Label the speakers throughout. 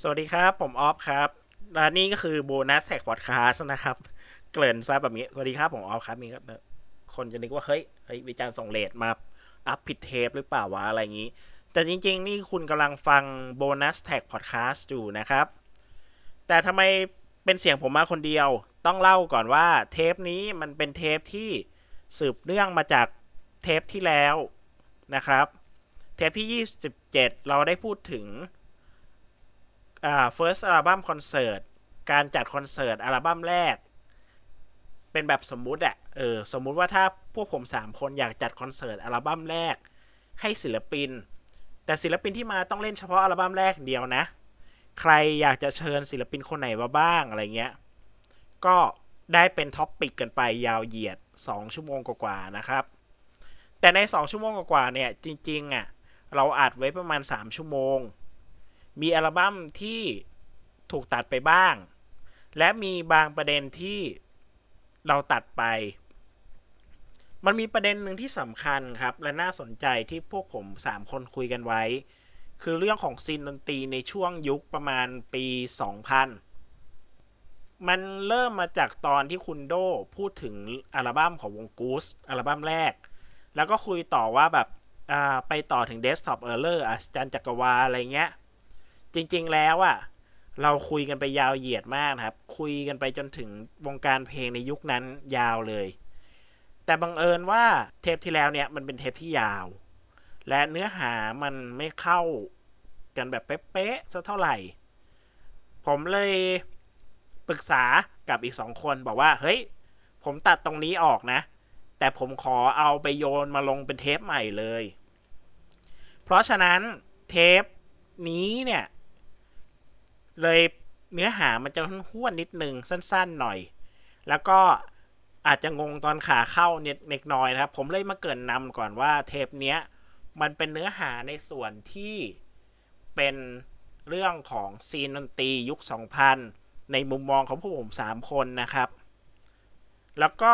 Speaker 1: สวัสดีครับ ผมออฟครับและนี่ก็คือ Bonus Track Podcast นะครับ เกริ่นซะแบบนี้ สวัสดีครับ ผมออฟครับมีคนจะนึกว่า เฮ้ยเฮ้ยวิจารณ์ส่ง late มาอัพผิดเทปหรือเปล่าวะอะไรอย่างนี้ แต่จริง ๆ นี่คุณกำลังฟัง Bonus Track Podcast อยู่นะครับ แต่ทำไมเป็นเสียงผมมาคนเดียว ต้องเล่าก่อนว่าเทปนี้มันเป็นเทปที่สืบเนื่องมาจากเทปที่แล้วนะครับ เทปที่ 27 เราได้พูดถึง อ่า first album concert การจัดคอนเสิร์ตอัลบั้มแรก เป็นแบบสมมุติอะเออสมมุติว่าถ้าพวกผม3คนอยากจัดคอนเสิร์ตอัลบั้มแรก ให้ศิลปิน แต่ศิลปินที่มาต้องเล่นเฉพาะอัลบั้มแรกเดียวนะ ใครอยากจะเชิญศิลปินคนไหนมาบ้างอะไรเงี้ย ก็ได้เป็น topic กันไปยาวเหยียด 2 ชั่วโมงกว่าๆนะครับ แต่ใน 2 ชั่วโมงกว่าๆเนี่ยจริงๆอะเราอัดไว้ประมาณ 3 ชั่วโมง มีอัลบั้มที่ถูกตัดไปบ้าง และมีบางประเด็นที่เราตัดไป มันมีประเด็นหนึ่งที่สำคัญครับ และน่าสนใจที่พวกผม 3 คนคุยกันไว้ คือเรื่องของซีนดนตรีในช่วงยุคประมาณปี 2000 มันเริ่มมาจากตอนที่คุณโดพูดถึงอัลบั้มของวงกูสอัลบั้มแรก แล้วก็คุยต่อว่าแบบไปต่อถึง Desktop Error อัศจรรย์จักรวาลอะไรเงี้ย จริง ๆ แล้วอะเราคุยกันไปยาวเหยียดมากครับ คุยกันไปจนถึงวงการเพลงในยุคนั้นยาวเลย แต่บังเอิญว่าเทปที่แล้วเนี่ยมันเป็นเทปที่ยาว และเนื้อหามันไม่เข้ากันแบบเป๊ะๆสักเท่าไหร่ ผมเลยปรึกษากับอีกสองคนบอกว่า เฮ้ย ผมตัดตรงนี้ออกนะ แต่ผมขอเอาไปโยนมาลงเป็นเทปใหม่เลย เพราะฉะนั้นเทปนี้เนี่ย เลยเนื้อหามันจะห้วนนิดนึงสั้นๆหน่อย แล้วก็อาจจะงงตอนขาเข้าเน็ตเล็กน้อยนะครับ ผมเลยมาเกินนำก่อนว่าเทปเนี้ยมันเป็นเนื้อหาในส่วนที่เป็นเรื่องของซีนดนตรียุค 2000 ในมุมมองของพวกผม 3 คนนะครับ แล้วก็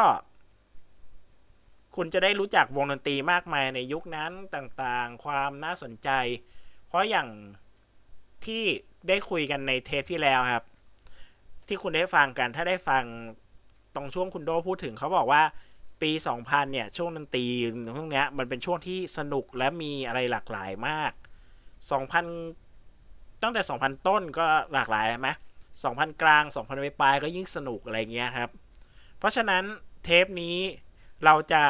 Speaker 1: คุณจะได้รู้จักวงดนตรีมากมายในยุคนั้นต่างๆ ความน่าสนใจ เพราะอย่างที่ ได้คุยกันในเทปที่แล้วครับ ที่คุณได้ฟังกันถ้าได้ฟังตรงช่วงคุณโดพูดถึงเขาบอกว่าปี 2000 เนี่ย ช่วงดนตรีพวกเนี้ยมันเป็นช่วงที่สนุกและมีอะไรหลากหลายมาก 2,000 ตั้งแต่ 2,000 ต้นก็หลากหลายใช่ไหม2,000 กลาง 2,000 ปลายก็ยิ่งสนุกอะไรเงี้ยครับ เพราะฉะนั้นเทปนี้เราจะ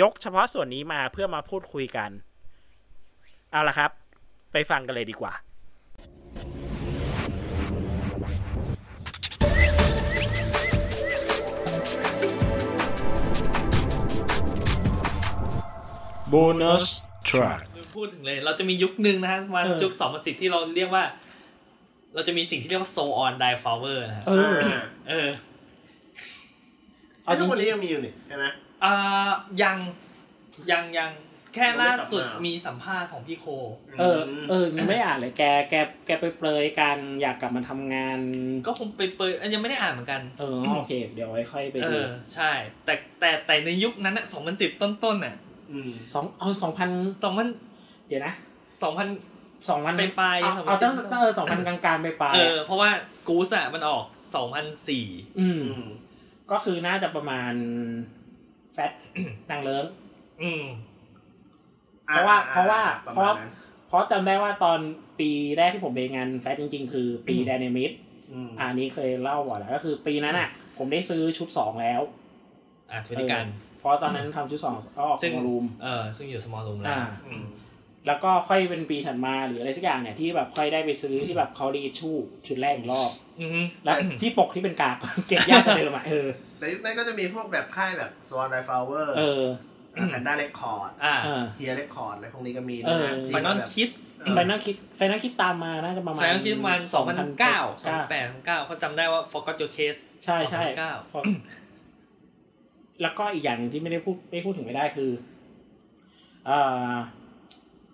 Speaker 1: ยกเฉพาะส่วนนี้มาเพื่อมาพูดคุยกัน เอาละครับ ไปฟังกันเลยดีกว่า
Speaker 2: bonus track
Speaker 3: พูดถึงเลย เราจะมียุคหนึ่งนะฮะมา
Speaker 4: เออ
Speaker 3: ยุคสองพันสิบที่เราเรียกว่า เราจะมีสิ่งที่เรียกว่า so on die flower นะฮะ
Speaker 4: เออ
Speaker 3: เออ
Speaker 4: เอา
Speaker 5: ไอ้
Speaker 4: จ
Speaker 5: ทุกวัน
Speaker 4: ริ
Speaker 5: นี้
Speaker 4: ง
Speaker 5: ยังมีอยู่นี่ใช่ไหม
Speaker 3: อ่ายังยังยังแค่
Speaker 5: ยังไม่
Speaker 3: ล่าสุด
Speaker 5: กลับมา
Speaker 3: มีสัมภาษณ์ของพี่โค
Speaker 4: ๆเออ เออยังไม่ได้อ่านเลยแกแกแกไปเปรยๆกันอยากกลับมาทำงาน
Speaker 3: ก็คงไปเปิดอันยังไม่ได้อ่านเหมือนกัน
Speaker 4: เออโอเค เดี๋ยวไว้ค่อยไป
Speaker 3: เอ
Speaker 4: ดู
Speaker 3: อใช่ แต่แต่แต่ในยุคนั้นอะสองพันสิบต้นๆน่ะ
Speaker 5: อืม
Speaker 4: สองเอาสองพัน
Speaker 3: สองพัน
Speaker 4: เดี๋ยวนะ
Speaker 3: สองพัน
Speaker 4: สองพัน
Speaker 3: ปลายๆ
Speaker 4: เอา
Speaker 3: 2010
Speaker 4: เอาตั้งตั้งเออสองพันกลางๆไปปลายๆ
Speaker 3: เออเพราะว่ากูสอะมันออกสองพันสี่
Speaker 4: อืม
Speaker 5: อืม
Speaker 4: ก็คือน่าจะประมาณแฟตนางเลิ้ง
Speaker 3: อืม
Speaker 4: เพราะว่า
Speaker 5: อ่
Speaker 4: เพราะว่า
Speaker 5: ประ
Speaker 4: เพราะ
Speaker 5: มา
Speaker 4: ว่า
Speaker 5: ณนั้น
Speaker 4: เพราะจำได้ว่าตอนปีแรกที่ผมไปงานแฟตจริง ๆ คือปี
Speaker 3: อืม
Speaker 4: แดนมิด
Speaker 5: อืม
Speaker 4: อันนี้เคยเล่าบ่อยแล้วก็คือปีนั้นอะ ผมได้ซื้อชุดสองแล้ว
Speaker 3: อะทวิติกัน
Speaker 4: เพ ราะตอนนั้นทำชุดสองก็ออก
Speaker 3: ซึ่ง
Speaker 4: สมอรูม
Speaker 3: เออซึ่งอยู่ small room แล้ว
Speaker 4: อ่า
Speaker 5: อืม
Speaker 4: แล้วก็ค่อยเป็นปีถัดมาหรืออะไรสักอย่างเนี่ยที่แบบค่อยได้ไปซื้อที่แบบเขารีชู่ชุดแรกอีกรอบ
Speaker 3: อือฮึ
Speaker 4: แล้วที่ปกที่เป็นกากเก็บยากกว่าเดิมอะเออ
Speaker 5: แต่ยุคนั้นก็จะมีพวกแบบค่ายแบบ Swan Die Flower
Speaker 4: เออ
Speaker 5: แพนด้าเรคคอร์ด
Speaker 3: อ่า
Speaker 4: เออ
Speaker 5: เฮียเรคคอร์ดอะไรพวกนี้ก็มี
Speaker 4: เออ
Speaker 5: ที่
Speaker 3: ไฟนอล
Speaker 5: แบบ
Speaker 3: คิด
Speaker 5: เออ
Speaker 4: ไฟนั่งคิดไฟนั่งคิดตามมาน่าจะประมาณ
Speaker 3: ไฟนอลคิดประมาณสองพันเก้าสองแป
Speaker 4: ด
Speaker 3: ดเก้าเขาจำได้ว่า forgot your case
Speaker 4: ใช่ใช่
Speaker 3: 2009
Speaker 4: เพราะ แล้วก็อีกอย่างหนึ่งที่ไม่ได้พูดไม่พูดถึงไม่ได้คือ เออ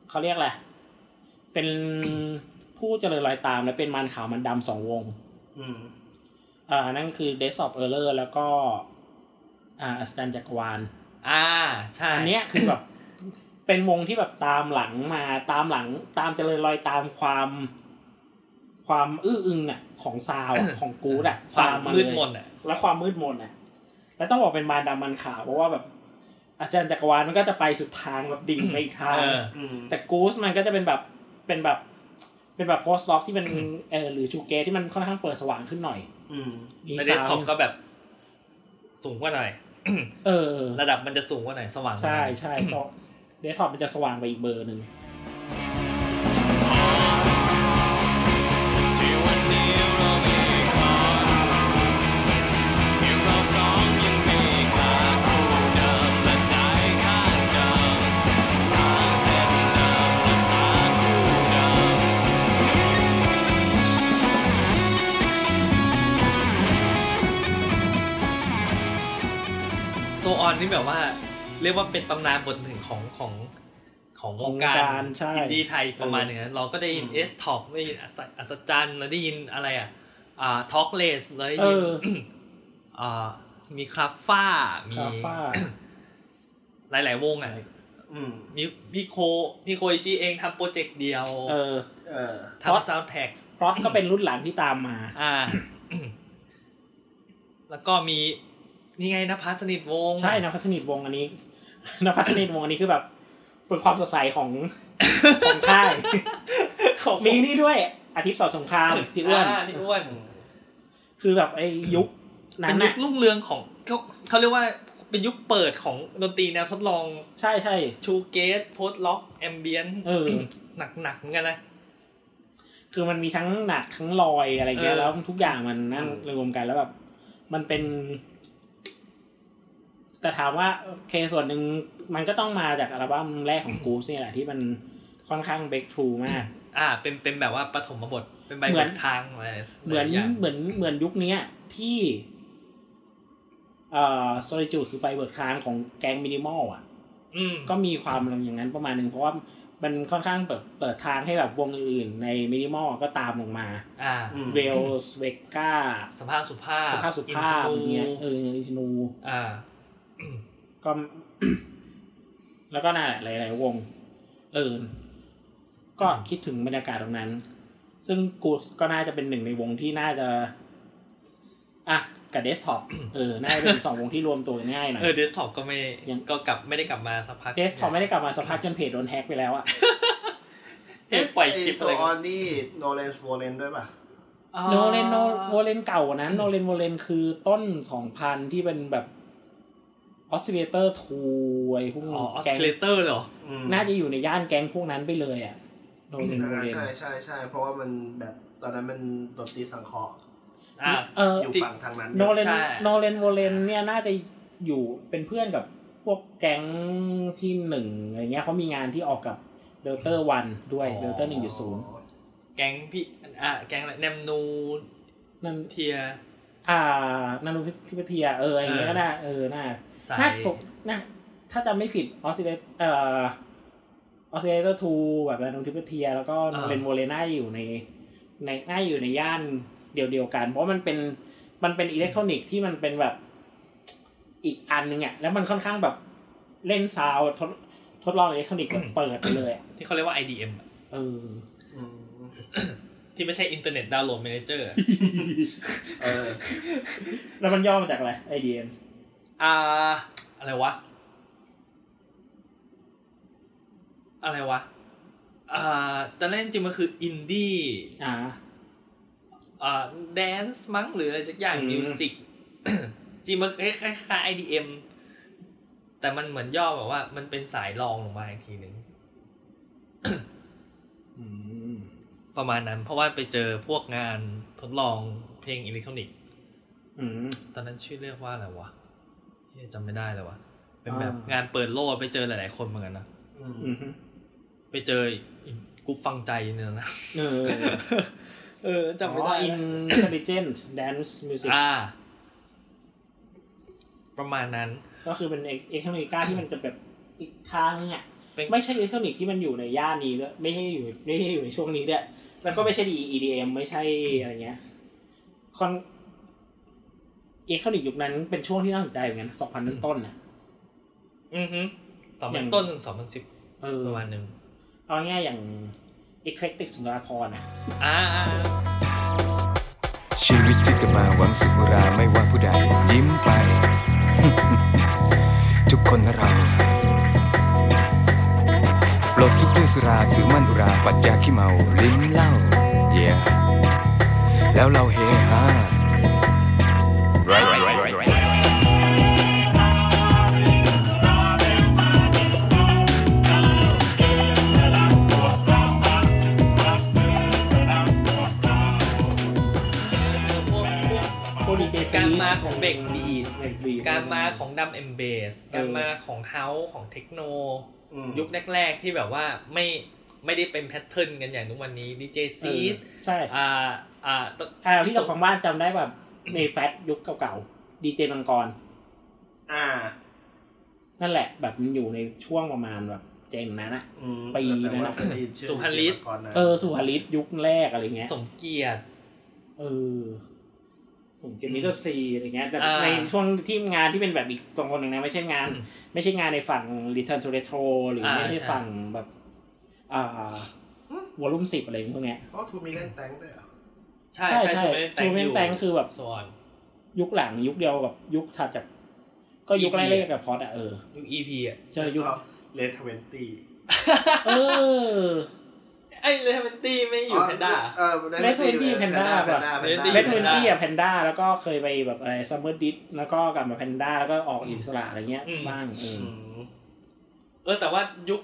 Speaker 4: เขาเรียกอะไรเป็นผู้เจริญรอยตาม และเป็นมันขาวมันดำสองวง
Speaker 5: อืม
Speaker 4: อ่านั่นคือ Days of Error แล้วก็ อ่าอัศจรรย์จักรวาล
Speaker 3: อ่าใช่
Speaker 4: อันเนี้ยคือแบบเป็นวงที่แบบตามหลังมาตามหลัง ตามเจริญรอยตามความ ความ
Speaker 1: ความอื้ออึงอะ ของซาวอะของกูดอะ
Speaker 3: ความ
Speaker 1: ตา
Speaker 3: มืด
Speaker 1: เลย
Speaker 3: มนอะ
Speaker 1: และความมืดมนอะ แล้วต้องบอกเป็นมารดำมันขาวเพราะว่าแบบอาจารย์จักรวาลมันก็จะไปสุดทางแบบดิ่งไปอีกทาง
Speaker 3: เออ
Speaker 5: อืม
Speaker 1: แต่กูสมันก็จะเป็นแบบเป็นแบบ เป็นแบบโพสต์ล็อกที่เป็นเออหรือชูเกตที่มันค่อนข้างเปิดสว่างขึ้นหน่อย
Speaker 5: อืม
Speaker 1: มี
Speaker 3: ใน Desktop sound ก็แบบสูงกว่าหน่อย
Speaker 1: เออ
Speaker 3: ระดับมันจะสูงกว่าหน่อยสว่างกว่าห
Speaker 1: ใช่
Speaker 3: น่อย
Speaker 1: ใช่ซอเดสก์ท็อปมันจะสว่างไปอีกเบอร์หนึ่ง
Speaker 6: อ
Speaker 3: อนนี่แบบว่า เรียกว่าเป็นตำนานบทหนึ่งของของของวงการ
Speaker 1: ของวงการใช่
Speaker 3: อินดี้ไทยประมาณหนึงนะเราก็ได้ยิน
Speaker 5: อืม
Speaker 3: เอสท็อปได้ยินอัศอัศจรรย์เราได้ยินอะไรอะอ่าทอกเลสเลย
Speaker 1: เอ
Speaker 3: ยิน
Speaker 1: อ
Speaker 3: อ่ามีคราฟฟ้ามี
Speaker 1: คาฟ้า
Speaker 3: หลาย ๆ วงอะ
Speaker 5: อืม
Speaker 3: มีพี่โคพี่โคอิชิเองทำโปรเจกต์เดียว
Speaker 1: เออ
Speaker 5: เออ
Speaker 3: ทำซาวด์แท็ก
Speaker 1: เพราะก็เป็นรุ่นหลังที่ตามมา
Speaker 3: อ่า แล้วก็มี นี่ไงนภัสสนิทวงศ์
Speaker 1: ใช่นภัสนิทวงศ์อันนี้นภัสนิทวงศ์อันนี้คือแบบเป็นความสดใสของของค่าย
Speaker 3: ของ
Speaker 1: มีนี่ด้วยอาทิตย์สอดสงครามพี่อ้วนา
Speaker 3: พี่อ้วน
Speaker 1: คือแบบไอ้ยุคนั้
Speaker 3: เป็น
Speaker 1: น
Speaker 3: ยุ
Speaker 1: น่ะ
Speaker 3: ครุ่งเรืองของเขาเขาเรียกว่าเป็นยุคเปิดของดนตรีแนวทดลอง
Speaker 1: ใช่ใช่
Speaker 3: ชูเกสโพสล็อกแอมเบียน
Speaker 1: เออ
Speaker 3: หนักหนักๆเหมือนกันนะ
Speaker 1: คือมันมีทั้งหนักทั้งลอยอะไรเงี้ย
Speaker 3: เออ
Speaker 1: แล้วทุกอย่างมันนั่นรวมกันแล้วแบบ มันเป็น แต่ถามว่าโอเคส่วนหนึ่งมันก็ต้องมาจากอัลบั้มแรกของกูสเนี่ยแหละที่มันค่อนข้างเบรกทรูมาก
Speaker 3: อ่า เป็นเป็นแบบว่าปฐมบทเป็นใบ
Speaker 1: เหมื
Speaker 3: เบิ
Speaker 1: อน
Speaker 3: กทางอะไร
Speaker 1: เหมือน
Speaker 3: ลายย่าง
Speaker 1: เหมือนเหมือนยุคเนี้ยที่เอ่อโซลิจูดคือไปเบิกทางของแก๊งมินิมอลอะ
Speaker 3: อืม
Speaker 1: ก็มีความอย่างนั้นประมาณหนึ่งเพราะว่ามันค่อนข้างเปิดเปิดทางให้แบบวงอื่นๆในมินิมอลก็ตามลงมา
Speaker 3: อ่า
Speaker 5: อืม
Speaker 1: เวลส์เวก้า
Speaker 3: สภาพสุภาพ
Speaker 1: สภาพสุภาพ
Speaker 3: อิ
Speaker 1: อย่าง
Speaker 3: น
Speaker 1: เงี้ย
Speaker 3: ท
Speaker 1: เอออินทนู
Speaker 3: อ่า
Speaker 1: ก็ แล้วก็น่าหลาย ๆ วง เออ ก็คิดถึงบรรยากาศตรงนั้น ซึ่งกูก็น่าจะเป็นหนึ่งในวงที่น่าจะ อะ กับเดสก์ท็อปเออ น่าจะเป็นสองวงที่รวมตัวกันง่ายหน่อย
Speaker 3: เออเดสก์ท็อปก็ไม่
Speaker 1: ยัง
Speaker 3: ก็กลับไม่ได้กลับมาสักพัก
Speaker 1: เดสก์ท็อปไม่ได้กลับมาสักพักจนเพจโดนแฮกไปแล้วอะ
Speaker 3: เอ๊ะปล่อยคลิป
Speaker 5: โซ
Speaker 3: อะไร
Speaker 5: อ
Speaker 3: กั
Speaker 5: อนนนี่โนเลนโวเลนด้วยป่ะ
Speaker 1: โนเลนโนโวเลนเก่ากว่านั้นโนเลนโวเลนคือต้นสองพันที่เป็นแบบ ออสซิเลเตอร์ทูไอพวก
Speaker 3: อ๋อออส
Speaker 1: แก๊ง
Speaker 3: เคเลเตอร์เหรอ
Speaker 5: อืม
Speaker 1: น่าจะอยู่ในย่านแก๊งพวกนั้นไปเลยอะโนเลนโวเลน
Speaker 5: ใช่ใช่ใช่เพราะว่ามันแบบตอนนั้นมันดนตรีสังเคราะห์
Speaker 3: อ่า
Speaker 1: เออ
Speaker 5: อยู่ฝั่งทางนั้น
Speaker 1: โนเลน
Speaker 3: ใช่
Speaker 1: โนเลนโวเลนเนี่ยน่าจะอยู่เป็นเพื่อนกับพวกแก๊งที่หนึ่งอะไรเงี้ยเขามีงานที่ออกกับเดลเตอร์วันด้วยเดลเตอร์หนึ่งจุดศูนย์
Speaker 3: แก๊งพี่อ่าแก๊งอะไรแนมนู
Speaker 1: นั่น
Speaker 3: เทีย
Speaker 1: อ่านานุพิพิเทียเอออย่างเงี้ยก็ได้เออน่า
Speaker 3: สาย
Speaker 1: น่าผมน่าถ้าจำไม่ผิดออสซิเลเอ่อออสซิเลเตอร์ทูแบบนานุพิพิเทีย แล้วก็โนเลนโวเลนน่าอยู่ในในน่าอยู่ในย่านเดียวเดียวๆกัน เพราะมันเป็นมันเป็นอิเล็กทรอนิกส์ที่มันเป็นแบบอีกอันนึงอะแล้วมันค่อนข้างแบบเล่น sound ทดทดลองอิเล็กทรอนิกส์แบบเปิดไปเลยอะ
Speaker 3: ที่เขาเรียกว่า IDM อะ
Speaker 1: เออ
Speaker 5: อืม
Speaker 3: ที่ไม่ใช่อินเทอร์เน็ตดาวน์โหลด a ม a เจอร์
Speaker 5: เออ
Speaker 1: แล้วมันย่อมาจากอะไร IDM
Speaker 3: อ่าอะไรวะ อะไรวะอ่าตอนแรกจริงๆมันคืออินดี้
Speaker 1: อ่า
Speaker 3: อ่า dance มั้งหรืออะไรสักอย่าง
Speaker 1: อืม
Speaker 3: music จริงมันคล้ายๆคล้ายๆ IDM แต่มันเหมือนย่อแบบว่า มันเป็นสายรองลงมาอีกทีหนึ่ง
Speaker 1: อืม
Speaker 3: ประมาณนั้น เพราะว่าไปเจอพวกงานทดลองเพลงอิเล็กทรอนิกส์
Speaker 1: อืม
Speaker 3: ตอนนั้นชื่อเรียกว่าอะไรวะเหี้ย จำไม่ได้เลยวะเป็นแบบ
Speaker 1: อ่าง
Speaker 3: งานเปิดโลกไปเจอหลาย ๆ คนเหมือนกันนะ
Speaker 5: อืม
Speaker 1: อืมฮึ
Speaker 3: ไปเจออีกกรุ๊ปฟังใจเนี่ยนะ
Speaker 1: เออ
Speaker 3: เออจำไม่ได้
Speaker 1: อ๋อ intelligent dance music
Speaker 3: อ่า ประมาณนั้น
Speaker 1: ก็คือเป็นเอเทคโนโลยีที่มันจะแบบอีกทางนึงอะ
Speaker 3: เป็น
Speaker 1: ไม่ใช่อิเล็กทรอนิกส์ที่มันอยู่ในย่านนี้ด้วยไม่ใช่อยู่ไม่ใช่อยู่ในช่วงนี้ด้วยแล้วก็ไม่ใช่ EDM ไม่ใช่อะไรเงี้ยคอนอิ เล็กทรอนิกส์ยุคนั้นเป็นช่วงที่น่าสนใจเหมือนกันสองพันต้นๆน่ะ
Speaker 3: อือฮึสอง
Speaker 1: อ
Speaker 3: พั
Speaker 1: ย่านง
Speaker 3: ต้นถึงสองพันสิบ
Speaker 1: เออ
Speaker 3: ประมาณหนึ่ง
Speaker 1: เอาง่ายๆอย่าง eclectic สุนทรภรณ์อะ
Speaker 3: อ่าอ่า
Speaker 7: ชีวิตที่เกิดมาหวังสุขราไม่ว่าผู้ใด ยิ้มไป ทุกคนนะเราปลดทุกเรื่องสุราถือมั่นอุราปัดยาขี้เมา ลิ้นเหล้าเย่แล้วเราเฮฮา right, right, right, right.
Speaker 3: พวกพวก
Speaker 1: พวกดีเจซี
Speaker 3: การมาของเบรกบีท
Speaker 1: เบรกบีท
Speaker 3: การมาของดัมเอมเบส
Speaker 1: เออ
Speaker 3: การมาของเฮาส์ของเทคโน
Speaker 5: อืม
Speaker 3: ยุคแรก ๆ ที่แบบว่าไม่ไม่ได้เป็นแพทเทิร์นกันอย่างทุกวันนี้ดีเจซีด
Speaker 1: ใช่
Speaker 3: อ่าอ่า
Speaker 1: อ่าพี่เจ้าของบ้านจำได้แบบ ในแฟตยุคเก่าๆดีเจมังกร
Speaker 5: อ่า
Speaker 1: นั่นแหละ แบบมันอยู่ในช่วงประมาณแบบเจนนั้นอะ
Speaker 5: อืม
Speaker 1: ปี
Speaker 5: แต่
Speaker 1: นั้น
Speaker 5: ว่า
Speaker 1: อะ
Speaker 5: เคยได้ยินชื่อ
Speaker 3: สุพรรณฤทธิ์
Speaker 5: ก่อนนะ
Speaker 1: เออสุฮาริสยุคแรกอะไรเงี้ย
Speaker 3: สมเกียรติ
Speaker 1: เออผมเกมมิเตอร์ซีอะไรเงี้ยแต่
Speaker 3: อ่า
Speaker 1: ในช่วงที่งานที่เป็นแบบอีกตรงคนหนึ่งนะไม่ใช่งาน
Speaker 3: อืม
Speaker 1: ไม่ใช่งานในฝั่ง Return to Retro หรือ
Speaker 3: อ่า
Speaker 1: ไม่ใช่
Speaker 3: ใช่
Speaker 1: ฝั่งแบบ อ่าวอลลุ่มสิบอะไรพวกเนี้ย
Speaker 5: เพราะทูมีเล่นแตงด้วยเหรอ
Speaker 3: ใช่
Speaker 1: ใช่
Speaker 3: ใช่
Speaker 1: ใช่
Speaker 3: ทูเมน
Speaker 1: True Men Tank คือแบบ
Speaker 3: สวอน
Speaker 1: ยุคหลังยุคเดียวกับยุคถัดจาก ก็ยุค
Speaker 3: EP
Speaker 1: ไล่ๆกับพอดอะเออ
Speaker 3: ยุคอีพีอะ
Speaker 1: เจอยุค
Speaker 5: เลทเวนตี้
Speaker 1: เออ
Speaker 3: ไอ้เลเวนตี้ไม่อยู่แพนด้า
Speaker 5: เออ
Speaker 1: เลทเวนตี้แพนด้าป่ะ
Speaker 3: Red
Speaker 1: เลทเวนตี้อะแพนด้าแล้วก็เคยไปแบบอะไรซัมเมอร์ดิสแล้วก็กลับมาแพนด้าแล้วก็ออกอิสระอะไรเงี้ย
Speaker 3: อืม
Speaker 1: บ้างเออ
Speaker 3: เออแต่ว่ายุค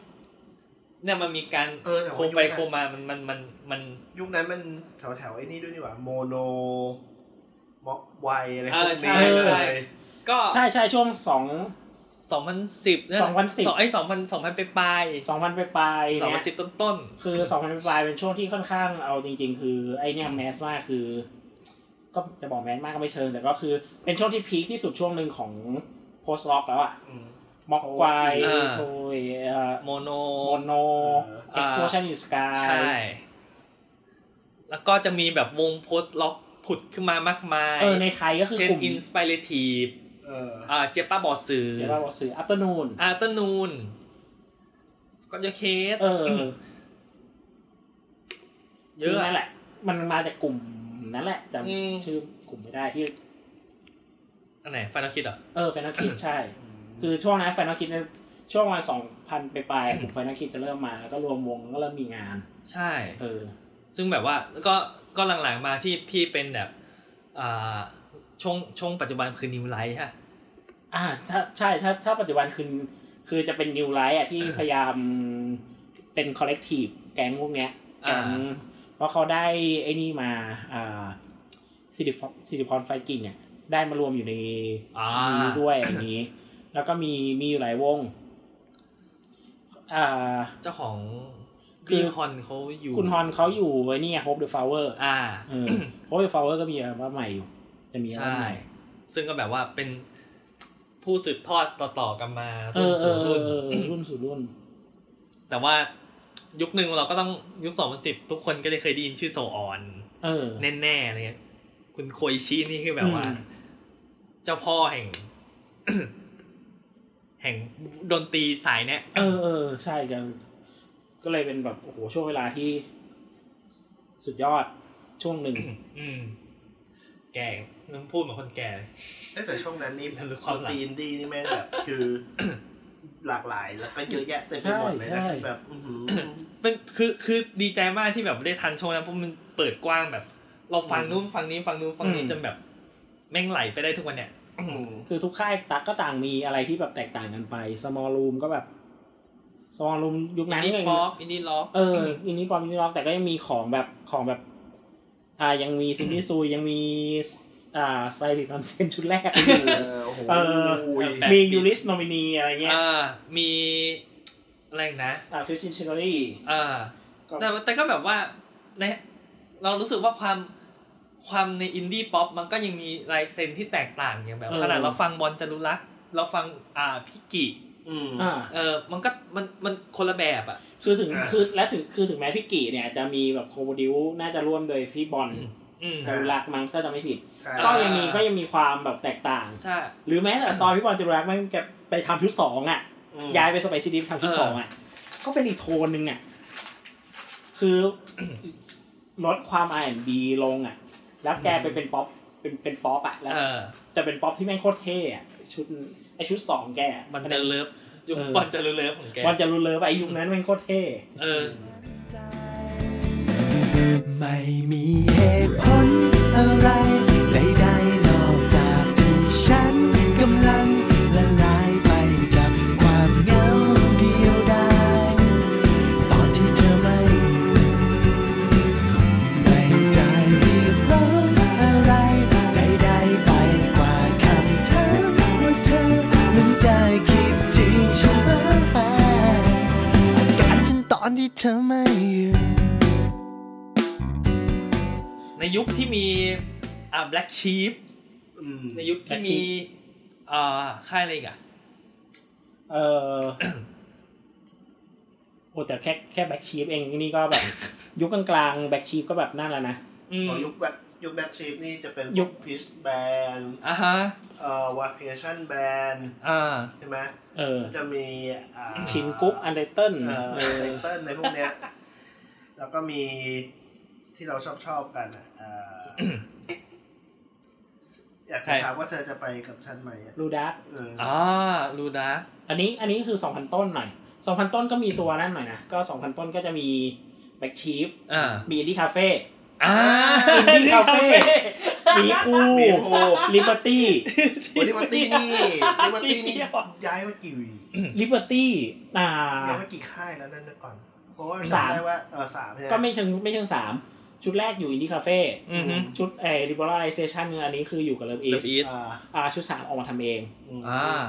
Speaker 3: เนี่ยมันมีการ
Speaker 5: เออแต่ว่า
Speaker 3: โคไป
Speaker 5: ยุคนั้น
Speaker 3: โคมามันมันมันมัน
Speaker 5: ยุคนั้นมันแถวแถวๆไอ้นี่ด้วยนี่หว่า โมโนม็อกไวอะไร
Speaker 3: เอ
Speaker 5: พว
Speaker 3: อกใช่
Speaker 5: นี้
Speaker 3: ใช่
Speaker 5: เลย
Speaker 3: ก็
Speaker 1: ใช่ใช่ช่วงสอง
Speaker 3: สองพันสิบ
Speaker 1: 2010
Speaker 3: สองไอ้สองพันสองพันไปปลาย
Speaker 1: สองพันไปปลาย
Speaker 3: สองพั
Speaker 1: เนี่
Speaker 3: น
Speaker 1: ย
Speaker 3: สิบต้นต้น
Speaker 1: คือสองพันปลายเป็นช่วงที่ค่อนข้างเอาจริง ๆ คือไอเนี่ยแมสมากคือ ก็จะบอกแมสมากก็ไม่เชิงแต่ก็คือ เป็นช่วงที่พีคที่สุดช่วงหนึ่งของโพสต์ล็อกแล้วอะ
Speaker 5: อื ม
Speaker 1: ม็อกไกว
Speaker 3: อ่า
Speaker 1: โทย
Speaker 3: โมโน
Speaker 1: โมโน
Speaker 5: เออ
Speaker 1: เอ็กซ์โพชันอินสกาย
Speaker 3: ใช่ แล้วก็จะมีแบบวงโพสต์ล็อกผุดขึ้นมามากมาย
Speaker 1: เออในไทยก็คือ
Speaker 3: เช่น
Speaker 1: กลุ่ม
Speaker 3: อินสปิเรทีฟ
Speaker 5: เออ
Speaker 3: อ่าเจป้าบอสสื่อ
Speaker 1: เรียกว่าสื่ออัปเตอร์นูน
Speaker 3: อาร์เตอร์นูนก็จะเคส
Speaker 1: เออ
Speaker 3: เยอะ
Speaker 1: คือนั่นแหละ มันมาจากกลุ่มนั้นแหละจ
Speaker 3: อืมำ
Speaker 1: ชื่อกลุ่มไม่ได้ที่
Speaker 3: อันไหนฟานาคิดอะ
Speaker 1: เออแฟนคิดใช่ คือช่วงนั้นแฟนคิดในช่วงวันสองพันไปปลายๆกลุ่มแฟนคิดจะเริ่มมาแล้วก็รวมวงแล้วก็เริ่มมีงาน
Speaker 3: ใช่
Speaker 1: เออ
Speaker 3: ซึ่งแบบว่าก็ก็หลังๆมาที่พี่เป็นแบบอ่าช่วงช่วงปัจจุบันคือนิวไลท์ฮะ
Speaker 1: อ่าถ้าใช่ถ้าถ้าปัจจุบันคือคือจะเป็นนิวไลท์อะที่พยายามเป็นคอลเลกทีฟแก๊งพวกเนี้ยแก๊ง
Speaker 3: อ่า
Speaker 1: เพราะเขาได้ไอ้นี่มาอ่าซิลิฟซิลิพอนไฟกิ้งอะได้มารวมอยู่ใน
Speaker 3: อ่า
Speaker 1: นี้ด้วยอย่างนี้ แล้วก็มีมีอยู่หลายวง อ่า
Speaker 3: เจ้าของ
Speaker 1: คือ
Speaker 3: พี่ฮอนเขาอยู่
Speaker 1: คุณฮอนเขาอยู่ไอ้นี่โฮปเดอะฟลาวเวอร์
Speaker 3: อ่า
Speaker 1: เออโฮปเดอะฟลาวเวอร์ก็มีอัลบั้มใหม่อยู่ จะมีอัลบั้
Speaker 3: ใช่
Speaker 1: มใหม่
Speaker 3: ซึ่งก็แบบว่าเป็นผู้สืบทอดต่อๆกันมา
Speaker 1: เอ
Speaker 3: รุ่น
Speaker 1: อเอ
Speaker 3: สู่
Speaker 1: อเอ
Speaker 3: รุ่
Speaker 1: อนเออเออรุ่นสู่รุ่น
Speaker 3: แต่ว่ายุคหนึ่งเราก็ต้องยุคสองพันสิบทุกคนก็ได้เคยได้ยินชื่อโซออน
Speaker 1: เออ
Speaker 3: แน่ๆอะไรเงี้ยคุณโคอิชินี่คือแบบว่า
Speaker 1: อืม
Speaker 3: เจ้าพ่อแห่ง แห่งดนตรีสายเนี้ย
Speaker 1: เออเออใช่กัน ก็เลยเป็นแบบโอ้โหช่วงเวลาที่ สุดยอดช่วงหนึ่ง
Speaker 3: อืมแก่น้ำพูดเหมือนคนแก่
Speaker 5: เอ้ยแต่ช่วงนั้นนี่
Speaker 3: หรือความหลัง
Speaker 5: ตีนดนี่แม่งแบบคือหลากหลายแล้วก็เยอะแยะเต็มไปหมดเลย
Speaker 1: ใช่
Speaker 5: นะ
Speaker 1: ใช่
Speaker 5: คือแบบอื้อหือ
Speaker 3: เป็นคือคือดีใจมากที่แบบได้ทันช่วงนั้นเพราะมันเปิดกว้างแบบ เราฟังนู้นฟังนี้ฟังนู้นฟังนี้
Speaker 1: อืม
Speaker 3: จนแบบ แม่งไหลไปได้ทุกวันเนี่ย
Speaker 5: อืม
Speaker 1: คือทุกค่ายตักก็ต่างมีอะไรที่แบบแตกต่างกันไป Smallroom ก็แบบ Smallroom ยุค
Speaker 3: นั้
Speaker 1: นยังอินดี้
Speaker 3: ป๊อปอินดี้ร็อก
Speaker 1: เอออินดี้ป๊อปอินดี้ร็อกแต่ก็ยังมีของแบบของแบบ อ่ายังมีซินดี้ซูยังมีอ่าไซริคอนเซนชุดแรกอยู่
Speaker 5: เออโอ้โห
Speaker 1: เออ
Speaker 3: แบบ
Speaker 1: มียูริสโนมินีอะไรเงี้ย
Speaker 3: อ่ามีอะไรอีกนะ
Speaker 1: อ่าฟิชชินชินอรี่
Speaker 3: อ่า
Speaker 1: ก็
Speaker 3: แต่แต่ก็แบบว่าในเรารู้สึกว่าความ ความในอินดี้ป๊อปมันก็ยังมีลายเซ็นที่แตกต่างอย่างแบบ
Speaker 1: เออ
Speaker 3: ขนาดเราฟังบอลจารุรักษ์เราฟังอ่าพิกิ
Speaker 5: อืม
Speaker 1: อ่า
Speaker 3: เออมันก็มันมันคนละแบบอะ
Speaker 1: คือถึง
Speaker 5: อ่า
Speaker 1: คือและถึงคือถึงแม้พี่กี่เนี่ยจะมีแบบโคโบดิวน่าจะร่วมโดยพี่บอล
Speaker 3: อืม
Speaker 1: จารุลักษณ์มั้งถ้าจะไม่ผิด
Speaker 5: ใช่
Speaker 1: ก็ยังมีก็ยังมีความแบบแตกต่าง
Speaker 3: ใช่
Speaker 1: หรือแม้แต่ตอนพี่บอลจารุลักษณ์มันแกไปทำชุดสองอะ
Speaker 5: อืม
Speaker 1: ย้ายไป Spicy Disc ทำชุดสองอะ ก็เป็นอีกโทนหนึ่งอะ คือลดความ R&B ลงอะ แล้วแกไปเป็นป๊อปเป็นเป็นป๊อปอะแล้ว
Speaker 3: เออ
Speaker 1: แต่เป็นป๊อปที่แม่งโคตรเท่อะชุดไอชุดสองแกอะ
Speaker 3: มันจะเลิฟยุค
Speaker 1: เออ
Speaker 3: บอลจะเลิฟของแก
Speaker 1: วันจะรู้เลยว่าไอยุคนั้นแม่งโคตรเท่
Speaker 3: เออ
Speaker 8: ไม่มีเหตุผลอะไร เธอไม่อยู่ในยุ
Speaker 3: คที่มีอ่า Black Sheep
Speaker 5: อืม
Speaker 3: ในยุคที่มีอ่าค่ายอะไรอีกอะ
Speaker 1: เออโอ้แต่แค่แค่ Black Sheep เองนี่ก็แบบ ยุคกลางๆ Black Sheep ก็แบบนั่นแล้วนะ
Speaker 3: อืม
Speaker 5: ของยุคแบบ ยุค Black Sheep นี่จะเป็น
Speaker 1: ยุค
Speaker 5: Peace Band
Speaker 3: อ่าฮะ
Speaker 5: เอ่อ Vacation Band
Speaker 3: อ่า
Speaker 5: ใช่ไหม
Speaker 1: เออ
Speaker 5: จะมีอ่า
Speaker 1: ชินกุ๊กอันเดอร์เติ้ล
Speaker 5: เอ่อ
Speaker 1: เออ
Speaker 5: เติ้ลในพวกเนี้ย แล้วก็มีที่เราชอบชอบๆกันอะเอ่ออยากจะถามว่าเธอจะไปกับฉันไหมอะ
Speaker 1: รูดัก
Speaker 5: เออ
Speaker 3: อ่ารูดา
Speaker 1: อันนี้อันนี้คือสองพันต้นหน่อยสองพันต้นก็มีตัวนั่นหน่อยนะ ก็สองพันต้นก็จะมีแบ็กชีฟ
Speaker 3: อ่า
Speaker 1: มีอินดี้คาเฟ่
Speaker 3: อ่า
Speaker 1: อินดี้คาเฟ่มีอู
Speaker 5: มีโอ
Speaker 1: ลิเบอร์ตี้
Speaker 5: วันนี้วันตี้นี่ลิวันตี้นี่ย้ายมากี่
Speaker 1: ลิเบอร์ตี้อ่า
Speaker 5: ย้ายมากี่ค่ายแล้วนั่นนะก่อนเพราะว่า
Speaker 1: สาม
Speaker 5: จำได้ว่าเออสามใช่ไหม
Speaker 1: ก็ไม่เชิงไม่เชิงสามชุดแรกอยู่อินดี้คาเฟ่
Speaker 3: อือฮึ
Speaker 1: ชุดเอ่อ liberalization อันนี้คืออยู่กับเลิฟอี
Speaker 3: Love
Speaker 1: ส
Speaker 3: East
Speaker 5: อ่า
Speaker 1: อ่าชุดสามออกมาทำเอง
Speaker 3: อ่า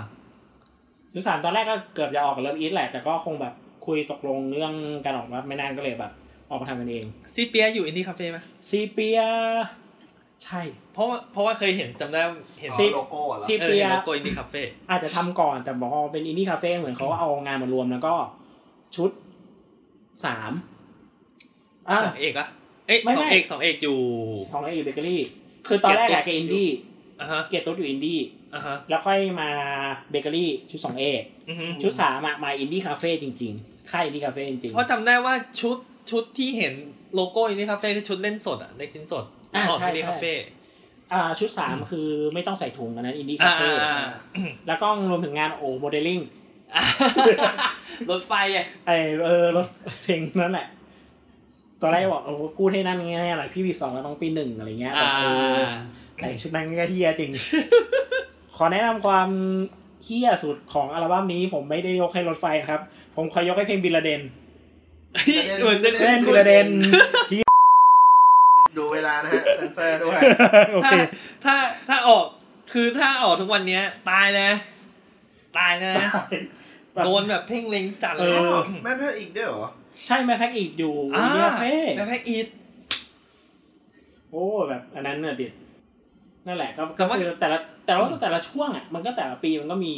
Speaker 1: ชุดสามตอนแรกก็เกือบจะออกกับเลิฟอีสแหละแต่ก็คงแบบคุยตกลงเรื่องการออกมาไม่นานก็เลยแบบ ออกมาทำกันเอง
Speaker 3: ซีเปียอยู่อินดี้คาเฟ่ไหม
Speaker 1: ซีเปียใช่
Speaker 3: เพราะว่าเพราะว่าเคยเห็นจำได้เห็น
Speaker 5: อ๋อ
Speaker 1: ซี
Speaker 5: โลโก้อะเหรอ
Speaker 1: ซี
Speaker 3: เออ
Speaker 1: เปีย
Speaker 3: เห็นโลโก้อินดี้คาเฟ่
Speaker 1: อาจจะทำก่อนแต่พอเป็นอินดี้คาเฟ่เหมือนเขาเอางานมารวมแล้วก็ชุดสามอะ
Speaker 3: สองเอกอะเอ๊ะ
Speaker 1: ไม่
Speaker 3: สอง
Speaker 1: ไม่
Speaker 3: เอกสองเอกอยู่
Speaker 1: ของไอ้อยู่เบเกอรี่ คือตอนแรกอะแกอินดี้
Speaker 3: อ่าฮะ
Speaker 1: เกียรติตุ๊ดอยู่อินดี้
Speaker 3: อ่าฮะ
Speaker 1: แล้วค่อยมาเบเกอรี่ชุดสองเอ
Speaker 3: อือฮึ
Speaker 1: ชุดสามอะมาอินดี้คาเฟ่จริงๆค่ายอินดี้คาเฟ่จริง
Speaker 3: เพราะจำได้ว่าชุดชุดที่เห็นโลโก้อินดี้คาเฟ่คือชุดเล่นสดอะเล็กชิ้นสด
Speaker 1: อ่า
Speaker 3: ออก
Speaker 1: ใช่
Speaker 3: อินดี้
Speaker 1: ใช่
Speaker 3: คาเฟ่
Speaker 1: ๆอ่าชุดสามคือไม่ต้องใส่ถุงอันนั้นอินดี้
Speaker 3: อ่า
Speaker 1: คาเฟ่
Speaker 3: อ่าอ่า
Speaker 1: แล้วก็รวมถึงงานโอโมเดลลิ่ง
Speaker 3: รถไฟอะ
Speaker 1: ไอเออรถเพลงนั่นแหละตอนแรกบอกโอ้โหกูให้นั่นไงอะไรพี่ปีสองแล้วต้องปีหนึ่งอะไรเงี้ยแบ
Speaker 3: อ่า
Speaker 1: บเออแต่ชุดนั้นก็เฮียจริง ขอแนะนำความเฮียสุดของอัลบั้มนี้ผมไม่ได้ยกให้รถไฟนะครับ ผมขอยกให้เพลงบิลลาเดน
Speaker 3: เหมือนจะ
Speaker 1: เล่นบิลลาเดนเฮีย
Speaker 5: ดูเวลานะฮะเซนเซอร์ด้วย
Speaker 1: โอเค
Speaker 3: ถ้าถ้าถ้าออกคือถ้าออกทุกวันเนี้ย ตายนะ ตายนะ
Speaker 1: แบบ
Speaker 3: โดนแบบเพ่งเล็งจัดเล
Speaker 1: เอยอ
Speaker 5: แม่เพื่ออีกด้วยเหรอ
Speaker 1: ใช่ไหมแพ็กอีกอยู่
Speaker 3: อ่า
Speaker 1: เดียเฟ่
Speaker 3: แบ็คแพ็คอีท
Speaker 1: โอ้แบบอันนั้นน่ะเด็ดนั่นแหละก็
Speaker 3: แต่
Speaker 1: ก็
Speaker 3: ว่า
Speaker 1: คือแต่ละแต่ละแต่ละช่วงอะมันก็แต่ละปีมันก็มี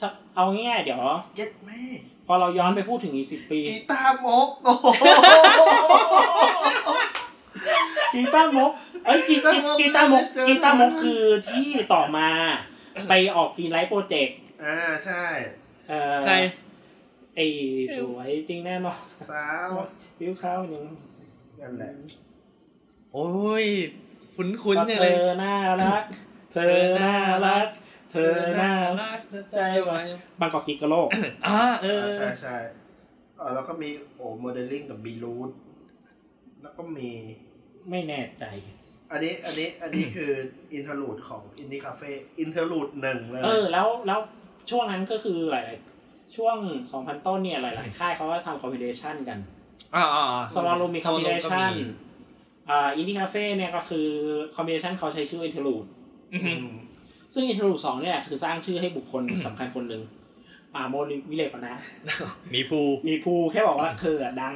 Speaker 1: สักเอาง่ายๆเดี๋ยว
Speaker 5: เย็ดแม่
Speaker 1: พ อเราย้อนไปพูดถึงอีกสิบปี
Speaker 5: กีตาร์มกโอ้โห
Speaker 1: กีตาร์มกเอ้ยกี
Speaker 5: กีตาร์มก
Speaker 1: กีตาร์มก
Speaker 5: ไม่เจอ
Speaker 1: กีตาร์มกคือที่ต่อมาไปออกกีนไลท์โปรเจกต์
Speaker 5: อ่าใช่
Speaker 1: เอ่อ
Speaker 3: ใคร
Speaker 1: ไอ้สวยจริงแน่นอน
Speaker 5: สาว
Speaker 1: วิวข้าวหนึ่ง
Speaker 5: นั่นแหละ
Speaker 3: โอ้ย คุ้นคุ้น
Speaker 1: ก็
Speaker 3: ๆเนี่ย
Speaker 1: เธ
Speaker 3: เลย
Speaker 1: อน่ารัก เธอน่ารัก เธอน่ารักใจไว้บางกอกกิกกะโลก
Speaker 3: อ่าเออ
Speaker 5: ใช่ใช่เออแล้วก็มีโอ้โมเดลลิ่งกับบีรูทแล้วก็มี
Speaker 1: ไม่แน่ใจ
Speaker 5: อันนี้อันนี้อันนี้คืออินเทอร์ลูดของอินดี้คาเฟ่อินเทอร์ลูดหนึ่งเลย
Speaker 1: เออ แล้วแล้วช่วงนั้นก็คือหลาย ๆ ช่วง2000ต้นเนี่ยหลาย ๆ ค่ายเขาก็ทำคอมพิเดชันกัน
Speaker 3: อ่าอ่า
Speaker 1: สวอลลูมีคอมพิเดชัน
Speaker 3: มี
Speaker 1: อ่าอินดี้คาเฟ่เนี่ยก็คือคอมพิเดชันเขาใช้ชื่ออินเทอร์ลูด
Speaker 3: อือหือ
Speaker 1: ซึ่งอินเทอร์ลูดสองเนี่ยคือสร้างชื่อให้บุคคลสำคัญคนหนึ่งอ่าโมลิวิเลปนะ
Speaker 3: มีภู
Speaker 1: มีภูแค่บอกว่าเธออะดัง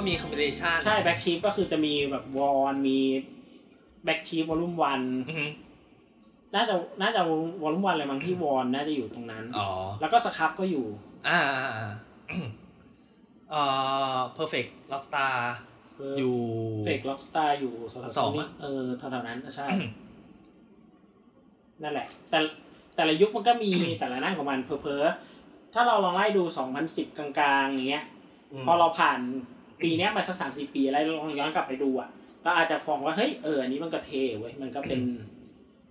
Speaker 3: กชีฟก็มีคอมบิเนชัน
Speaker 1: ใช่แบ็กชีฟก็คือจะมีแบบวอนมีแบ็กชีฟวอลลุ่มวัน
Speaker 3: อือฮึ
Speaker 1: น่าจะน่าจะวอลลุ่มวันอะไรมั้งที่วอนน่าจะอยู่ตรงนั้น
Speaker 3: อ๋อ
Speaker 1: แล้วก็สครับก็อยู่
Speaker 3: อ่าอ่าอ่าเอ่อ perfect rockstar อยู่
Speaker 1: เฟกล็อกสตาร์อยู่สถา
Speaker 3: สอง
Speaker 1: นี
Speaker 3: อะ
Speaker 1: เออแถวๆนั้นใช่นั่นแหละ แต่แต่ละยุคมันก็มีแต่ละนั่นของมันเพอๆถ้าเราลองไล่ดู 2010 กลางๆอย่างเงี้ย พอเราผ่าน ปีเนี้ยมาสักสามสี่ปีอะไรลองย้อนกลับไปดูอะเราอาจจะฟองว่าเฮ้ยเอออันนี้มันก็เทเว้ยมันก็เป็น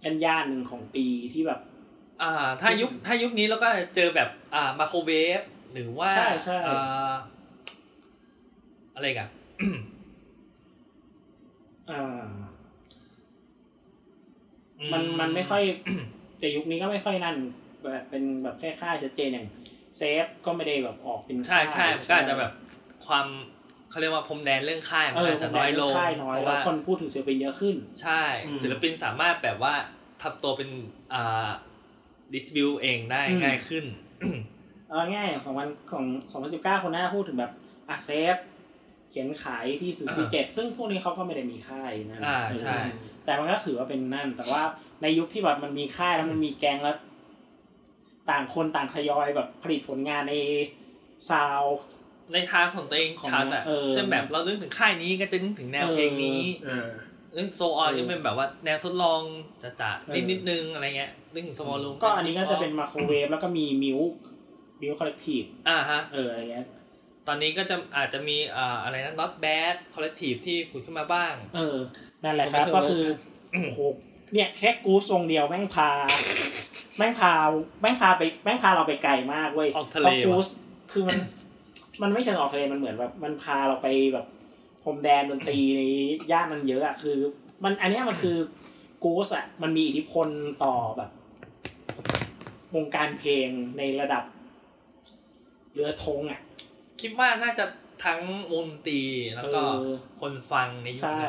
Speaker 1: ย่านย่านๆหนึ่งของปีที่แบบ
Speaker 3: อ่า ถ้ายุคถ้ายุคนี้เราก็เจอแบบ อ่ามาโครเวฟหรือว่า
Speaker 1: ใช่ใช่
Speaker 3: อ่าอะไรกัน
Speaker 1: อ่า มันมันไม่ค่อยแต่ยุคนี้ก็ไม่ค่อยนั่นแบบเป็นแบบแค่ค่ายชัดเจนอย่างเซฟก็ไม่ได้แบบออกเป็น
Speaker 3: ใช่ใช่
Speaker 1: ค่ย
Speaker 3: มันก็อาจจะแบบความ เขาเรียกว่าพรมแดนเรื่องค่ายมัน
Speaker 1: เออ
Speaker 3: อาจจะน้อยลง
Speaker 1: ค่ายน้อย
Speaker 3: เพราะ
Speaker 1: แล้ว
Speaker 3: ว่า
Speaker 1: คนพูดถึงศิลปินเยอะขึ้น
Speaker 3: ใช่
Speaker 1: อืม
Speaker 3: ศิลปินสามารถแบบว่าทำตัวเป็นอ่าดิสบิวเองได้
Speaker 1: อืม
Speaker 3: ง่ายขึ้น
Speaker 1: เอาง่ายๆอย่างสองพันของสองพันสิบเก้าคนหน้าพูดถึงแบบอะเซฟเขียนขายที่ศูนย์สี่เจ็ดซึ่งพวกนี้เขาก็ไม่ได้มีค่ายนั่น
Speaker 3: อ่าใช่
Speaker 1: เออแต่มันก็ถือว่าเป็นนั่น แต่ว่าในยุคที่แบบมันมีค่ายแล้วมันมีแกงแล้ว ต่างคนต่างทยอยแบบผลิตผลงานในซาว
Speaker 3: ในทางของตัวเอง
Speaker 1: ของ
Speaker 3: ชัดอะ
Speaker 1: เออ
Speaker 3: เช่นแบบเรานึกถึงค่ายนี้ก็จะนึกถึงแนวเพลงนี้
Speaker 5: เออ
Speaker 3: นึกโซออน
Speaker 1: เออ
Speaker 3: ก็เป็นแบบว่าแนวทดลองจะจะ
Speaker 1: เอ
Speaker 3: นิด
Speaker 1: อ
Speaker 3: นิดนึงอะไรเงี้ยนึกถึงสมอลลู
Speaker 1: ก็อันนี้ก็จะเป็นมาโครเวฟแล้วก็มีมิวมิวคอลเลกทีฟ
Speaker 3: อ่าฮะ
Speaker 1: เอออะไรเงี้ย
Speaker 3: ตอนนี้ก็จะอาจจะมีอ่าอะไรนะ not bad collective ที่ผุดขึ้นมาบ้าง
Speaker 1: เออ นั่นแหละครับ
Speaker 3: ผมไม่เคย
Speaker 1: ก็คือโอ้โหเนี่ยแค่กูทรงเดียวแม่งพา แม่งพาแม่งพาไปแม่งพาเราไปไกลมากเว้ย
Speaker 3: ออกทะเล
Speaker 1: พรากู
Speaker 3: ว่ะ
Speaker 1: สคือมัน มันไม่เชิงออกทะเลมันเหมือนแบบมันพาเราไปแบบพรมแดนดนตรีในย่านนั้นเยอะอะคือ มันอันเนี้ยมันคือกูสอะมันมีอิทธิพลต่อแบบวงการเพลงในระดับเรือธงอะ
Speaker 3: คิดว่าน่าจะทั้งวงดนตรีแล้วก็
Speaker 1: เออ
Speaker 3: คนฟังในยุค
Speaker 1: ใช่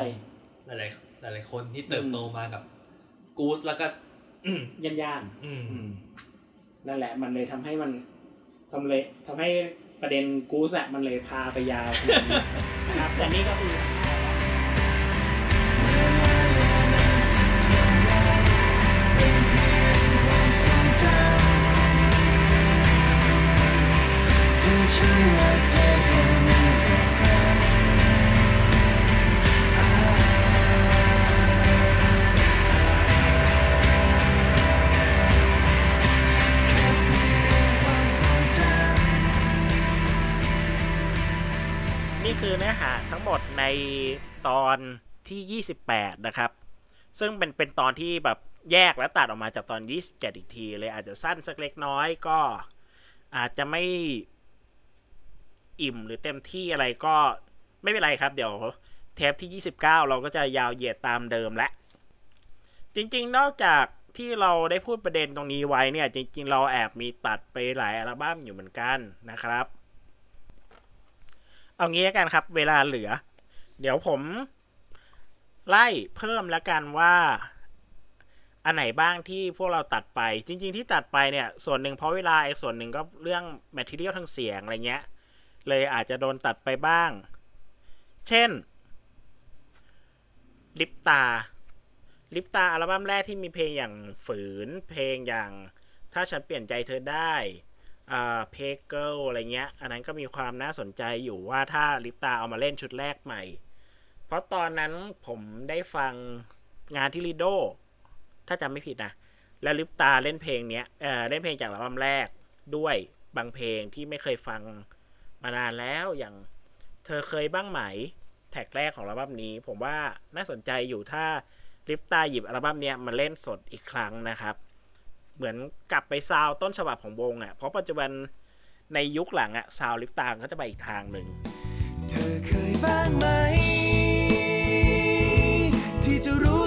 Speaker 3: นั้นหลายๆหลายๆคนที่เติบโตมากับกูสแล้วก็อืม
Speaker 1: ย่านย่านๆ
Speaker 3: อืม
Speaker 1: อืมนั่นแหละ มันเลยทำให้มันทำเลยทำให้ ประเด็นกูสอะมันเลยพาไปยาวนะครับแต่นี่ก็คือ
Speaker 8: ที่ฉันและเธอคงมี นี่คื
Speaker 9: อเนื้อหาทั้งหมดในตอนที่ 28 นะครับ ซึ่งเป็นเป็นตอนที่แบบแยกและตัดออกมาจากตอน 27 อีกทีเลยอาจจะสั้นสักเล็กน้อยก็อาจจะไม่อิ่มหรือเต็มที่อะไรก็ไม่เป็นไรครับ เดี๋ยวเทปที่ 29 เราก็จะยาวเหยียดตามเดิมและ จริงๆ นอกจากที่เราได้พูดประเด็นตรงนี้ไว้เนี่ย จริง ๆ เราแอบมีตัดไปหลายอัลบั้มอยู่เหมือนกันนะครับ เอางี้แล้วกันครับ เวลาเหลือ เดี๋ยวผม ไล่เพิ่มแล้วกันว่า อันไหนบ้างที่พวกเราตัดไป จริง ๆ ที่ตัดไปเนี่ย ส่วนหนึ่งเพราะเวลาอีกส่วนหนึ่งก็เรื่อง material ทางเสียงอะไรเงี้ย เลยอาจจะโดนตัดไปบ้าง เช่น ลิปตา ลิปตาอัลบั้มแรกที่มีเพลงอย่างฝืน เพลงอย่าง ถ้าฉันเปลี่ยนใจเธอได้ อ่าเพเกิลอะไรเงี้ย อันนั้นก็มีความน่าสนใจอยู่ว่าถ้าลิปตาเอามาเล่นชุดแรกใหม่ เพราะตอนนั้นผมได้ฟังงานที่ลิโดถ้าจำไม่ผิดนะ แล้วลิปตาเล่นเพลงเนี้ยเออเล่นเพลงจากอัลบั้มแรกด้วยบางเพลงที่ไม่เคยฟังมานานแล้วอย่างเธอเคยบ้างไหม แท็กแรกของอัลบั้มนี้ ผมว่าน่าสนใจอยู่ถ้าลิปตาหยิบอัลบั้มเนี้ยมาเล่นสดอีกครั้งนะครับ เหมือนกลับไปซาวต้นฉบับของวงอะ่ะ เพราะปัจจุบันในยุคหลังอะ่ะซาวลิฟตางก็จะไปอีกทางหนึ่ง
Speaker 8: เธอเคยบ้างไหม ที่จะรู้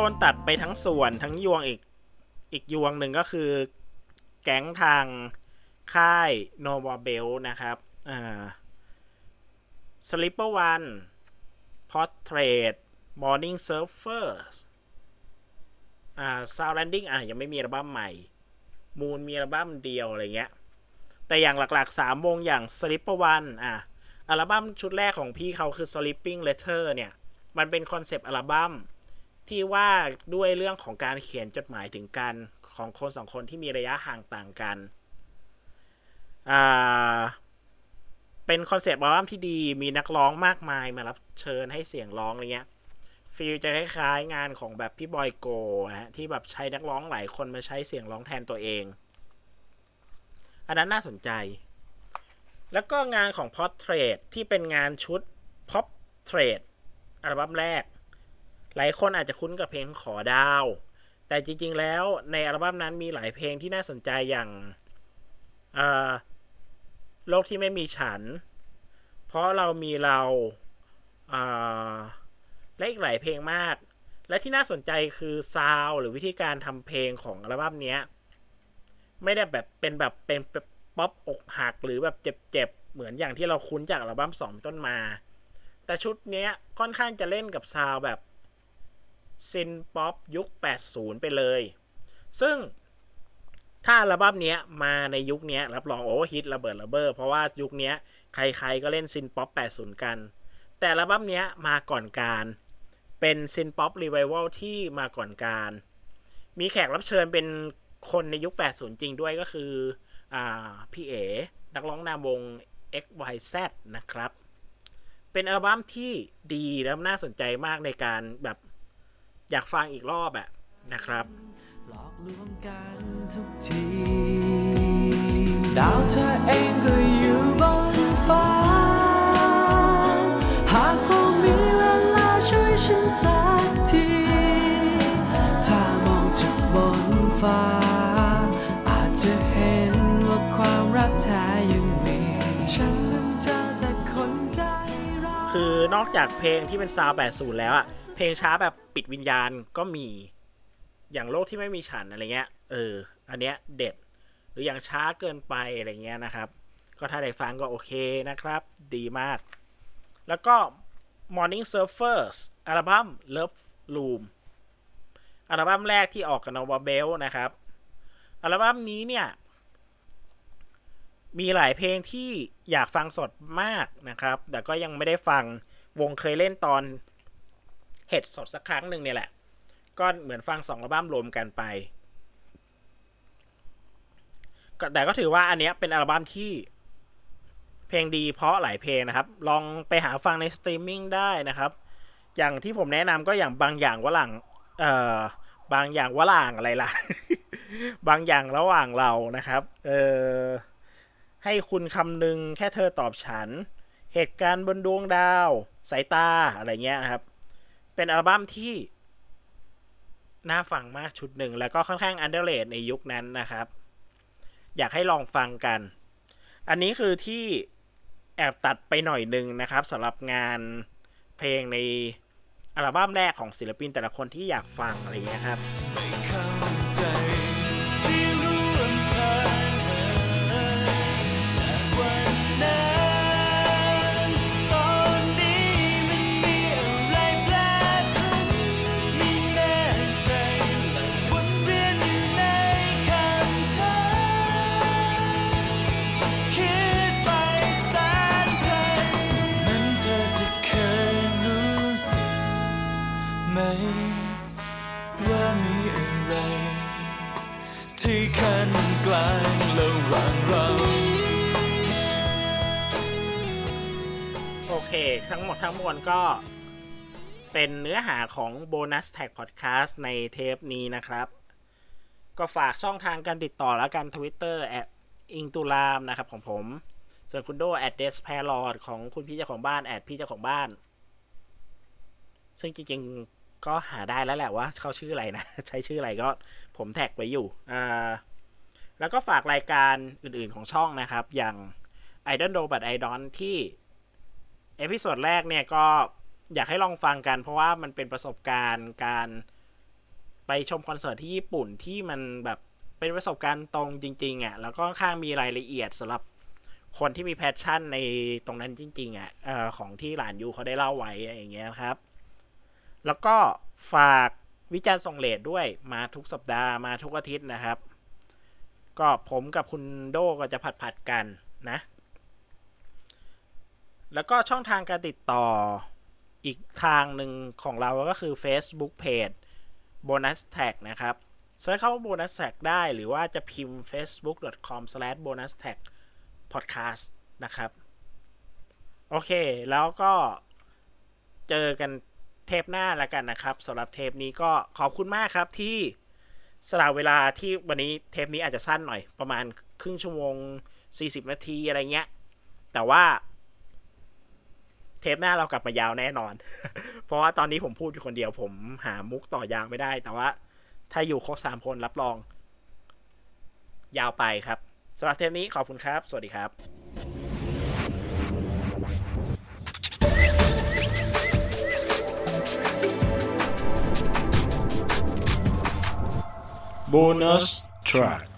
Speaker 9: โดนตัดไปทั้งส่วนทั้งยวงอีก
Speaker 1: อีกยวงหนึ่งก็คือ แก๊งทางค่าย Nova Bell นะครับอ่า Slipper One Portrait Morning Surfers อ่า Sound Landing อะยังไม่มีอัลบั้มใหม่ มูนมีอัลบั้มเดียวอะไรเงี้ย แต่อย่างหลักๆ 3 วงอย่าง Slipper One อะอัลบั้มชุดแรกของพี่เขาคือ Sleeping Letter เนี่ย มันเป็น concept อัลบั้ม ที่ว่าด้วยเรื่องของการเขียนจดหมายถึงกันของคนสองคนที่มีระยะห่างต่างกัน อ่า เป็น concept อัลบั้มที่ดี มีนักร้องมากมายมารับเชิญให้เสียงร้องอะไรเงี้ย feel จะคล้ายๆงานของแบบพี่บอยด์โกนะฮะ ที่แบบใช้นักร้องหลายคนมาใช้เสียงร้องแทนตัวเอง อันนั้นน่าสนใจ แล้วก็งานของ Portrait ที่เป็นงานชุด Pop Trade อัลบั้มแรก หลายคนอาจจะคุ้นกับเพลงขอดาว แต่จริง ๆ แล้วในอัลบั้มนั้นมีหลายเพลงที่น่าสนใจอย่างโลกที่ไม่มีฉัน เพราะเรามีเราอ่าและอีกหลายเพลงมาก และที่น่าสนใจคือซาวหรือวิธีการทำเพลงของอัลบั้มนี้ไม่ได้แบบเป็นแบบเป็นป๊อปอกหักหรือแบบเจ็บๆ เหมือนอย่างที่เราคุ้นจากอัลบั้มสองต้นมา แต่ชุดนี้ค่อนข้างจะเล่นกับ sound แบบ synthpop ยุค 80 ไปเลย ซึ่งถ้าอัลบั้มนี้มาในยุคนี้รับรองโอ้ฮิตระเบิดระเบ้อเพราะว่ายุคนี้ใครๆก็เล่น synthpop 80 กัน แต่อัลบั้มเนี้ยมาก่อนการ เป็น synthpop revival ที่มาก่อนการ มีแขกรับเชิญเป็นคนในยุค 80 จริงด้วยก็คืออพี่เอ๋นักร้องนำวง XYZ นะครับ เป็นอัลบั้มที่ดีและน่าสนใจมากในการแบบ อยากฟังอีกรอบอะนะครับ
Speaker 9: หลอกลวงกันทุกทีดาวเธอเองก็อยู่บนฟ้า หากพอมีเวลาช่วยฉันสักที ถ้ามองจากบนฟ้า อาจจะเห็นว่าความรักแท้ยังมีฉันนั้นเจอแต่คนใจร้าย
Speaker 1: คือนอกจากเพลงที่เป็นซาวด์80 แล้วอะ เพลงช้าแบบปิดวิญญาณก็มีอย่างโลกที่ไม่มีฉันอะไรเงี้ย เออ อันเนี้ยเด็ด หรืออย่างช้าเกินไปอะไรเงี้ยนะครับ ก็ถ้าได้ฟังก็โอเคนะครับ ดีมาก แล้วก็ Morning Surfers อัลบั้ม Love Room อัลบั้มแรกที่ออกกับ Nova Bell นะครับ อัลบั้มนี้เนี่ย มีหลายเพลงที่อยากฟังสดมากนะครับ แต่ก็ยังไม่ได้ฟังวงเคยเล่นตอน เห็ดสดสักครั้งหนึ่งเนี่ยแหละ ก็เหมือนฟังสองอัลบั้มรวมกันไป แต่ก็ถือว่าอันเนี้ยเป็นอัลบั้มที่เพลงดีเพราะหลายเพลงนะครับ ลองไปหาฟังในสตรีมมิ่งได้นะครับ อย่างที่ผมแนะนำก็อย่างบางอย่างวะหลังเอ่อบางอย่างวะหล่างอะไรล่ะ บางอย่างระหว่างเรานะครับ เออให้คุณคำนึงแค่เธอตอบฉัน เหตุการณ์บนดวงดาว สายตาอะไรเงี้ยนะครับ เป็นอัลบั้มที่น่าฟังมากชุดหนึ่ง แล้วก็ค่อนข้างอันเดอร์เลดในยุคนั้นนะครับ อยากให้ลองฟังกัน อันนี้คือที่แอบตัดไปหน่อยหนึ่งนะครับสำหรับงานเพลงในอัลบั้มแรกของศิลปินแต่ละคนที่อยากฟังอะไรเงี้ยครับา
Speaker 9: งระหว่างเรา
Speaker 1: โอเค ทั้งหมดทั้งมวลก็เป็นเนื้อหาของ Bonus Tag Podcast ในเทปนี้นะครับ ก็ฝากช่องทางการติดต่อแล้วกัน Twitter แอดอิงตุลามนะครับของผม ส่วนคุณโดแอดเดสแพรอดของคุณพี่เจ้าของบ้านแอดพี่เจ้าของบ้าน ซึ่งจริงๆก็หาได้แล้วแหละว่าเขาชื่ออะไรนะ ใช้ชื่ออะไรก็ผม tag ไว้อยู่ อ่า แล้วก็ฝากรายการอื่นๆของช่องนะครับ อย่าง I don't know but I d o n ที่ episode แรกเนี่ยก็อยากให้ลองฟังกัน เพราะว่ามันเป็นประสบการณ์การไปชมคอนเสิร์ตที่ญี่ปุ่นที่มันแบบเป็นประสบการณ์ตรงจริงๆอะ่ะแล้วก็ค่อนข้างมีรายละเอียดสำหรับคนที่มี passion ในตรงนั้นจริง ๆอะ่ะของที่หลานยูเขาได้เล่าไว้อย่างเงี้ยครับ แล้วก็ฝากวิจารณ์ส่งเลดด้วยมาทุกสัปดาห์มาทุกอาทิตย์นะครับ ก็ผมกับคุณโดก็จะผัดผัดๆกันนะ แล้วก็ช่องทางการติดต่ออีกทางหนึ่งของเราก็คือ Facebook Page Bonus Tag นะครับเซิร์ชเข้าว่า Bonus Tag ได้หรือว่าจะพิมพ์ facebook.com/bonus tag podcast นะครับ โอเค แล้วก็เจอกันเทปหน้าแล้วกันนะครับสำหรับเทปนี้ก็ขอบคุณมากครับที่ สละเวลาที่วันนี้เทปนี้อาจจะสั้นหน่อย ประมาณครึ่งชั่วโมง 40 นาทีอะไรเงี้ย แต่ว่า เทปหน้าเรากลับมายาวแน่นอน เพราะว่าตอนนี้ผมพูดอยู่คนเดียว ผมหามุกต่อยาวไม่ได้ แต่ว่าถ้าอยู่ครบสามคนรับรอง ยาวไปครับสำหรับเทปนี้ขอบคุณครับ สวัสดีครับ
Speaker 2: Bonus track.